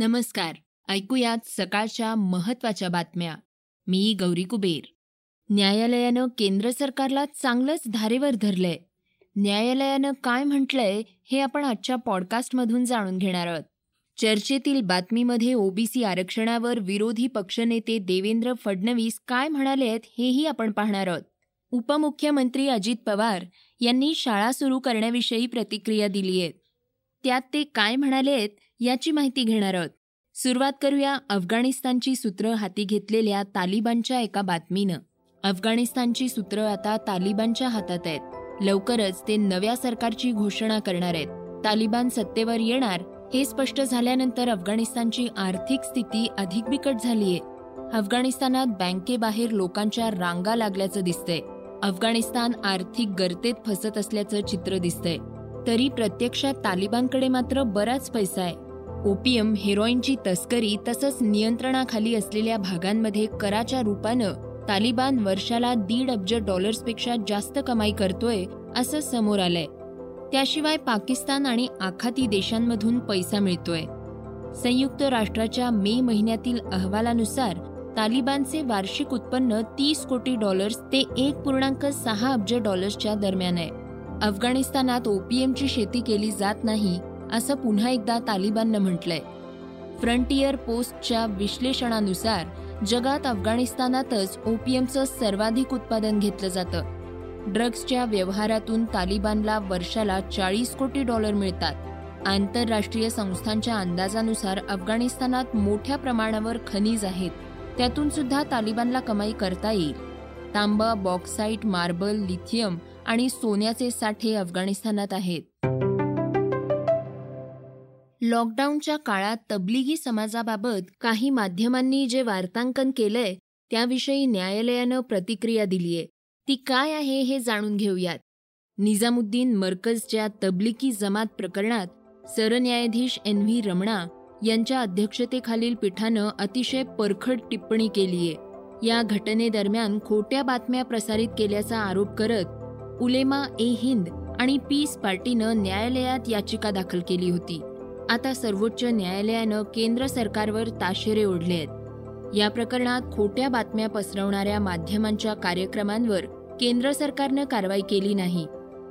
नमस्कार. ऐकूयात सकाळच्या महत्त्वाच्या बातम्या. मी गौरी कुबेर. न्यायालयानं केंद्र सरकारला चांगलंच धारेवर धरलंय. न्यायालयानं काय म्हटलंय हे आपण आजच्या पॉडकास्टमधून जाणून घेणार आहोत. चर्चेतील बातमीमध्ये ओबीसी आरक्षणावर विरोधी पक्षनेते देवेंद्र फडणवीस काय म्हणाले आहेत हेही आपण पाहणार आहोत. उपमुख्यमंत्री अजित पवार यांनी शाळा सुरू करण्याविषयी प्रतिक्रिया दिली आहे त्यात ते काय म्हणाले आहेत याची माहिती घेणार आहोत. सुरुवात करूया अफगाणिस्तानची सूत्र हाती घेतलेल्या तालिबानच्या एका बातमीनं. अफगाणिस्तानची सूत्र आता तालिबानच्या हातात आहेत. लवकरच ते नव्या सरकारची घोषणा करणार आहेत. तालिबान सत्तेवर येणार हे स्पष्ट झाल्यानंतर अफगाणिस्तानची आर्थिक स्थिती अधिक बिकट झालीय. अफगाणिस्तानात बँकेबाहेर लोकांच्या रांगा लागल्याचं दिसतंय. अफगाणिस्तान आर्थिक गर्तेत फसत असल्याचं चित्र दिसतंय. तरी प्रत्यक्षात तालिबानकडे मात्र बराच पैसा आहे. ओपियम हेरोईनची तस्करी तसंच नियंत्रणाखाली असलेल्या भागांमध्ये कराच्या रूपानं तालिबान वर्षाला दीड अब्ज डॉलर्सपेक्षा जास्त कमाई करतोय असं समोर आलंय. त्याशिवाय पाकिस्तान आणि आखाती देशांमधून पैसा मिळतोय. संयुक्त राष्ट्राच्या मे महिन्यातील अहवालानुसार तालिबानचे वार्षिक उत्पन्न तीस कोटी डॉलर्स ते एक पूर्णांक सहा अब्ज डॉलर्सच्या दरम्यान आहे. अफगाणिस्तानात ओपीएमची शेती केली जात नाही असं पुन्हा एकदा तालिबाननं म्हटलंय. फ्रंटियर पोस्टच्या विश्लेषणानुसार जगात अफगाणिस्तानातच ओपीएमचं सर्वाधिक उत्पादन घेतलं जातं. ड्रग्सच्या व्यवहारातून तालिबानला वर्षाला चाळीस कोटी डॉलर मिळतात. आंतरराष्ट्रीय संस्थांच्या अंदाजानुसार अफगाणिस्तानात मोठ्या प्रमाणावर खनिज आहेत. त्यातून सुद्धा तालिबानला कमाई करता येईल. तांबा बॉक्साईट मार्बल लिथियम आणि सोन्याचे साठे अफगाणिस्तानात आहेत. लॉकडाऊनच्या काळात तबलिगी समाजाबाबत काही माध्यमांनी जे वार्तांकन केलंय त्याविषयी न्यायालयानं प्रतिक्रिया दिलीये. ती काय आहे हे जाणून घेऊयात. निजामुद्दीन मरकजच्या तबलिकी जमात प्रकरणात सरन्यायाधीश एन व्ही रमणा यांच्या अध्यक्षतेखालील पीठानं अतिशय परखड टिप्पणी केलीये. या घटनेदरम्यान खोट्या बातम्या प्रसारित केल्याचा आरोप करत उलेमा ए हिंद आणि पीस पार्टीनं न्यायालयात याचिका दाखल केली होती. आता सर्वोच्च न्यायालयानं केंद्र सरकारवर ताशेरे ओढले आहेत. या प्रकरणात खोट्या बातम्या पसरवणाऱ्या माध्यमांच्या कार्यक्रमांवर केंद्र सरकारनं कारवाई केली नाही.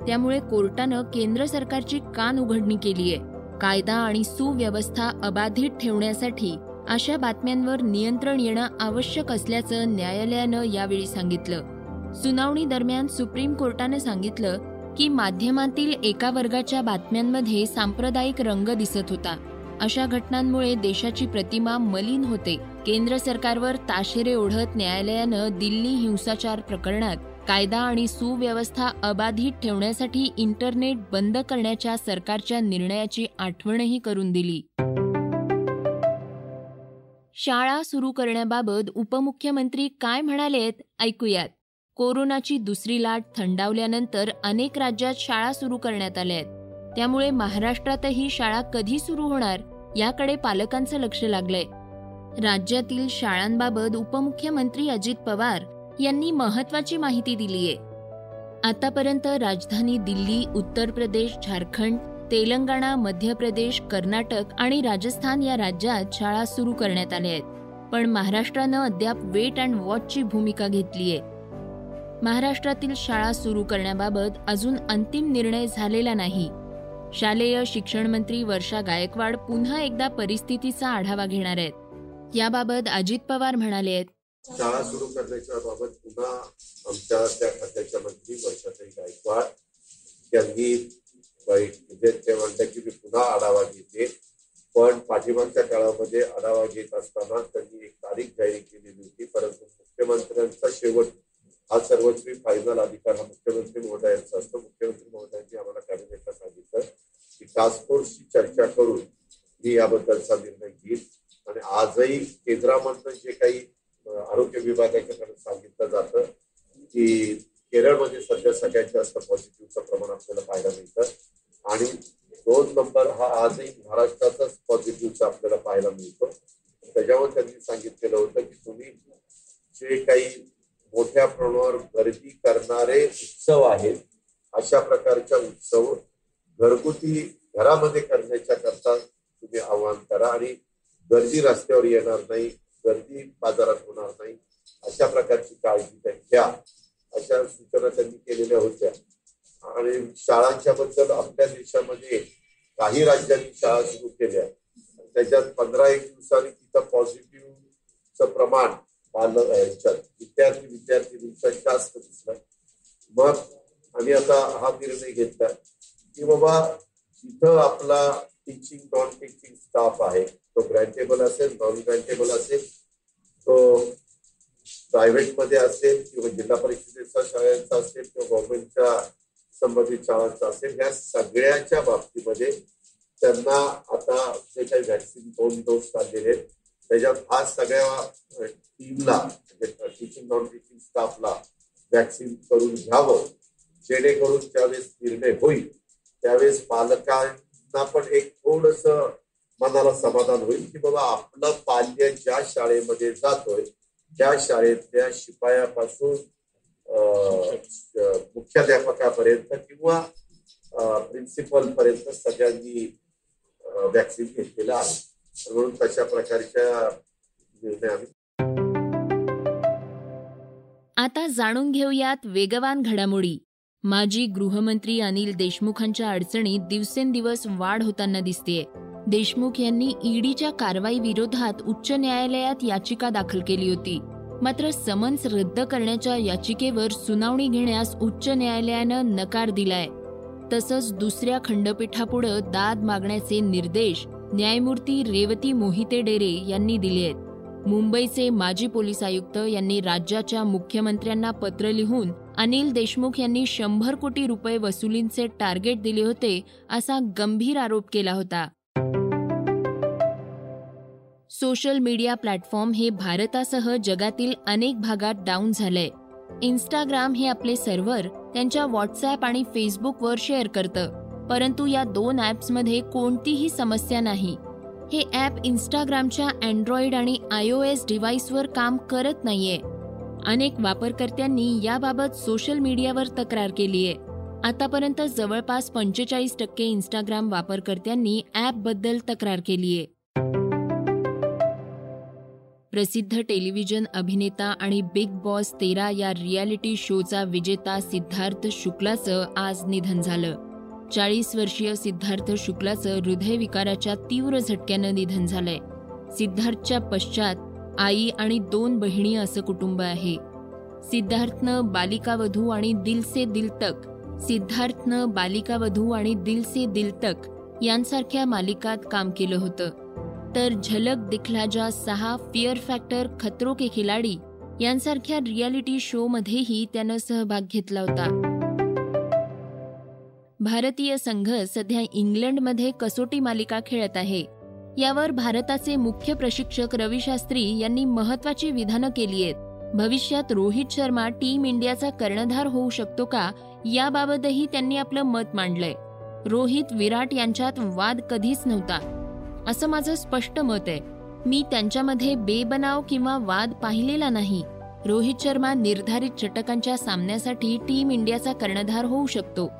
त्यामुळे कोर्टानं केंद्र सरकारची कान उघडणी केली आहे. कायदा आणि सुव्यवस्था अबाधित ठेवण्यासाठी अशा बातम्यांवर नियंत्रण येणं आवश्यक असल्याचं न्यायालयानं यावेळी सांगितलं. सुनावणी दरम्यान सुप्रीम कोर्टानं सांगितलं की माध्यमातील एका वर्गाच्या बातम्यांमध्ये सांप्रदायिक रंग दिसत होता. अशा घटनांमुळे देशाची प्रतिमा मलिन होते. केंद्र सरकारवर ताशेरे ओढत न्यायालयानं दिल्ली हिंसाचार प्रकरणात कायदा आणि सुव्यवस्था अबाधित ठेवण्यासाठी इंटरनेट बंद करण्याच्या सरकारच्या निर्णयाची आठवणही करून दिली. शाळा सुरू करण्याबाबत उपमुख्यमंत्री काय म्हणालेत? ऐकूयात. कोरोनाची दुसरी लाट थंडावल्यानंतर अनेक राज्यात शाळा सुरू करण्यात आल्या आहेत. त्यामुळे महाराष्ट्रातही शाळा कधी सुरू होणार याकडे पालकांचं लक्ष लागलंय. राज्यातील शाळांबाबत उपमुख्यमंत्री अजित पवार यांनी महत्वाची माहिती दिलीय. आतापर्यंत राजधानी दिल्ली उत्तर प्रदेश झारखंड तेलंगणा मध्य प्रदेश कर्नाटक आणि राजस्थान या राज्यात शाळा सुरू करण्यात आल्या आहेत. पण महाराष्ट्रानं अद्याप वेट अँड वॉचची भूमिका घेतलीय. महाराष्ट्रातील शाळा सुरू करण्याबाबत अजून अंतिम निर्णय झालेला नाही. शालेय शिक्षण मंत्री वर्षा गायकवाड पुन्हा एकदा परिस्थितीचा आढावा घेणार आहेत. याबाबत अजित पवार म्हणाले आहेत. शाळा सुरू करण्याच्या बाबत पुन्हा आमच्या त्या खात्याच्या मंत्री वर्षाताई गायकवाड यांनी ते म्हणतात की मी पुन्हा आढावा घेते. पण पाठिंबाच्या काळामध्ये आढावा घेत असताना त्यांनी एक तारीख जाहीर केलेली होती. परंतु मुख्यमंत्र्यांचा शेवट हा सर्वस्वी फायनल अधिकार हा मुख्यमंत्री महोदयांचा असतो. मुख्यमंत्री महोदयांनी आम्हाला कॅबिनेटला सांगितलं की टास्क फोर्सची चर्चा करून ही याबद्दलचा निर्णय घेईल आणि आजही केंद्रामधनं जे काही आरोग्य विभागाच्याकडे सांगितलं जातं की केरळमध्ये सध्या सगळ्यात जास्त पॉझिटिव्हचं प्रमाण आपल्याला पाहायला मिळतं. आणि दोन नंबर हा आजही महाराष्ट्राचाच पॉझिटिव्हचा आपल्याला पाहायला मिळतो. त्याच्यावर त्यांनी सांगितलेलं होतं की तुम्ही जे काही मोठ्या प्रमाणावर गर्दी करणारे उत्सव आहेत. अशा प्रकारच्या उत्सव घरगुती घरामध्ये करण्याच्या करता तुम्ही आवाहन करा आणि गर्दी रस्त्यावर येणार नाही गर्दी बाजारात होणार नाही अशा प्रकारची काळजी त्या घ्या. अशा सूचना त्यांनी केलेल्या होत्या. आणि शाळांच्या बद्दल आपल्या देशामध्ये काही राज्यांनी शाळा सुरू केल्या. त्याच्यात पंधरा एक दिवसांनी तिथं पॉझिटिव्हचं प्रमाण पालक ह्याच्यात विद्यार्थी विद्यार्थिनींचा जास्त दिसला मग आम्ही आता हा निर्णय घेतला की बाबा जिथं आपला टीचिंग नॉन टीचिंग स्टाफ आहे. तो ग्रँटेबल असेल नॉन ग्रँटेबल असेल तो प्रायव्हेटमध्ये असेल किंवा जिल्हा परिषदेचा शाळांचा असेल किंवा गव्हर्नमेंटच्या संबंधित शाळांचा असेल या सगळ्याच्या बाबतीमध्ये त्यांना आता जे काही व्हॅक्सिन दोन डोस चाललेले आहेत त्याच्यात हा सगळ्या टीमला टीचिंग नॉन टीचिंग स्टाफला व्हॅक्सिन करून घ्यावं जेणेकरून ज्यावेळेस निर्णय होईल त्यावेळेस पालकांना पण एक थोडस मनाला समाधान होईल की बाबा आपलं पाल्य ज्या शाळेमध्ये जातोय त्या शाळेतल्या शिपायापासून मुख्याध्यापकापर्यंत किंवा प्रिन्सिपल पर्यंत सगळ्यांनी व्हॅक्सिन घेतलेलं आहे. म्हणून तशा प्रकारच्या निर्णय आम्ही आता जाणून घेऊयात वेगवान घडामोडी. माजी गृहमंत्री अनिल देशमुखांच्या अडचणीत दिवसेंदिवस वाढ होताना दिसतेय. देशमुख यांनी ईडीच्या कारवाई विरोधात उच्च न्यायालयात याचिका दाखल केली होती. मात्र समन्स रद्द करण्याच्या याचिकेवर सुनावणी घेण्यास उच्च न्यायालयानं नकार दिलाय. तसंच दुसऱ्या खंडपीठापुढं दाद मागण्याचे निर्देश न्यायमूर्ती रेवती मोहिते डेरे यांनी दिले आहेत. मुंबईचे माजी पोलीस आयुक्त यांनी राज्याच्या मुख्यमंत्र्यांना पत्र लिहून अनिल देशमुख यांनी शंभर कोटी रुपये वसुलींचे टार्गेट दिले होते असा गंभीर आरोप केला होता. सोशल मीडिया प्लॅटफॉर्म हे भारतासह जगातील अनेक भागात डाऊन झालंय. इन्स्टाग्राम हे आपले सर्व्हर त्यांच्या व्हॉट्सॲप आणि फेसबुकवर शेअर करतं. परंतु या दोन ॲप्समध्ये कोणतीही समस्या नाही. हे ॲप इन्स्टाग्रामच्या अँड्रॉइड आणि आय ओ एस डिव्हाइसवर काम करत नाहीये. अनेक वापरकर्त्यांनी याबाबत सोशल मीडियावर तक्रार केली आहे आतापर्यंत जवळपास पंचेचाळीस टक्के इन्स्टाग्राम वापरकर्त्यांनी ॲपबद्दल तक्रार केली आहे प्रसिद्ध टेलिव्हिजन अभिनेता आणि बिग बॉस तेरा या रियालिटी शोचा विजेता सिद्धार्थ शुक्लाचं आज निधन झालं. चाळीस वर्षीय सिद्धार्थ शुक्लाचं हृदयविकाराच्या तीव्र झटक्यानं निधन झालंय. सिद्धार्थच्या पश्चात आई आणि दोन बहिणी असं कुटुंब आहे. सिद्धार्थनं बालिकावधू आणि दिल से दिल तक सिद्धार्थनं बालिकावधू आणि दिल से दिल तक यांसारख्या मालिकात काम केलं होतं. तर झलक दिखला जा सहा फिअर फॅक्टर खतरो के खिलाडी यांसारख्या रियालिटी शोमध्येही त्यानं सहभाग घेतला होता. भारतीय संघ सध्या इंग्लंडमध्ये कसोटी मालिका खेळत आहे. यावर भारताचे मुख्य प्रशिक्षक रवी शास्त्री यांनी महत्वाची विधानं केली आहेत. भविष्यात रोहित शर्मा टीम इंडियाचा कर्णधार होऊ शकतो का? याबाबतही त्यांनी आपलं मत मांडलंय. रोहित विराट यांच्यात वाद कधीच नव्हता. असं माझं स्पष्ट मत आहे. मी त्यांच्यामध्ये बेबनाव किंवा वाद पाहिलेला नाही. रोहित शर्मा निर्धारित षटकांच्या सामन्यासाठी टीम इंडियाचा कर्णधार होऊ शकतो.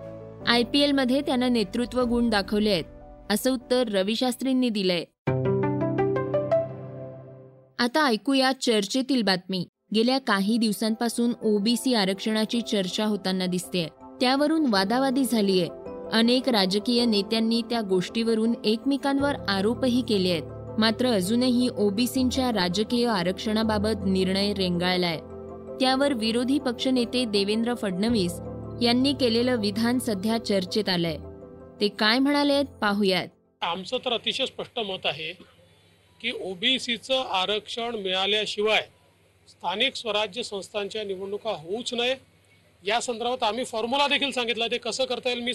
आय पी एलमध्ये त्यानं नेतृत्व गुण दाखवले आहेत असं उत्तर रविशास्त्रींनी दिलंय. आता ऐकूया चर्चेतील बातमी. गेल्या काही दिवसांपासून ओबीसी आरक्षणाची चर्चा होताना दिसते त्यावरून वादावादी झालीय. अनेक राजकीय नेत्यांनी त्या गोष्टीवरून एकमेकांवर आरोपही केले आहेत. मात्र अजूनही ओबीसींच्या राजकीय आरक्षणाबाबत निर्णय रेंगाळलाय. त्यावर विरोधी पक्षनेते देवेंद्र फडणवीस यांनी केलेलं विधान सध्या चर्चेत आलंय. ते काय म्हणाले पाहूयात. आमचं तर अतिशय स्पष्ट मत आहे की ओबीसीचं आरक्षण मिळाल्याशिवाय स्थानिक स्वराज्य संस्थांच्या निवडणुका होऊच नये. या संदर्भात आम्ही फॉर्म्युला देखील सांगितला ते कसं करता येईल मी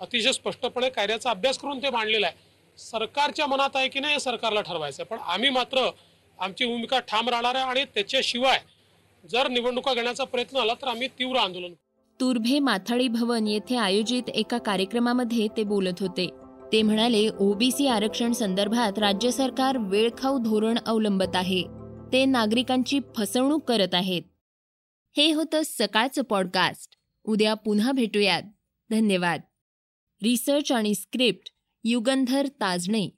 अतिशय स्पष्टपणे कायद्याचा अभ्यास करून ते मांडलेलं आहे. सरकारच्या मनात आहे की नाही हे सरकारला ठरवायचं पण आम्ही मात्र आमची भूमिका ठाम राहणार आहे आणि त्याच्याशिवाय जर निवडणुका घेण्याचा प्रयत्न आला तर आम्ही तीव्र आंदोलन तुर्भे माथाडी भवन येथे आयोजित एका कार्यक्रमामध्ये ते बोलत होते. ते म्हणाले ओबीसी आरक्षण संदर्भात राज्य सरकार वेळखाऊ धोरण अवलंबत आहे. ते नागरिकांची फसवणूक करत आहेत. हे होतं सकाळचं पॉडकास्ट. उद्या पुन्हा भेटूयात. धन्यवाद. रिसर्च आणि स्क्रिप्ट युगंधर ताजणे.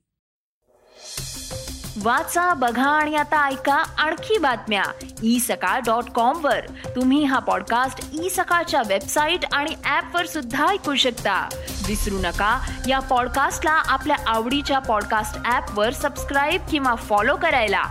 वाचा बघा आणि आता ऐका आणखी बातम्या. ई सकाळ डॉट कॉम वर. तुम्ही हा पॉडकास्ट ई सकाळच्या वेबसाईट आणि ऍप वर सुद्धा ऐकू शकता. विसरू नका या पॉडकास्टला आपल्या आवडीच्या पॉडकास्ट ऍप वर सबस्क्राईब किंवा फॉलो करायला.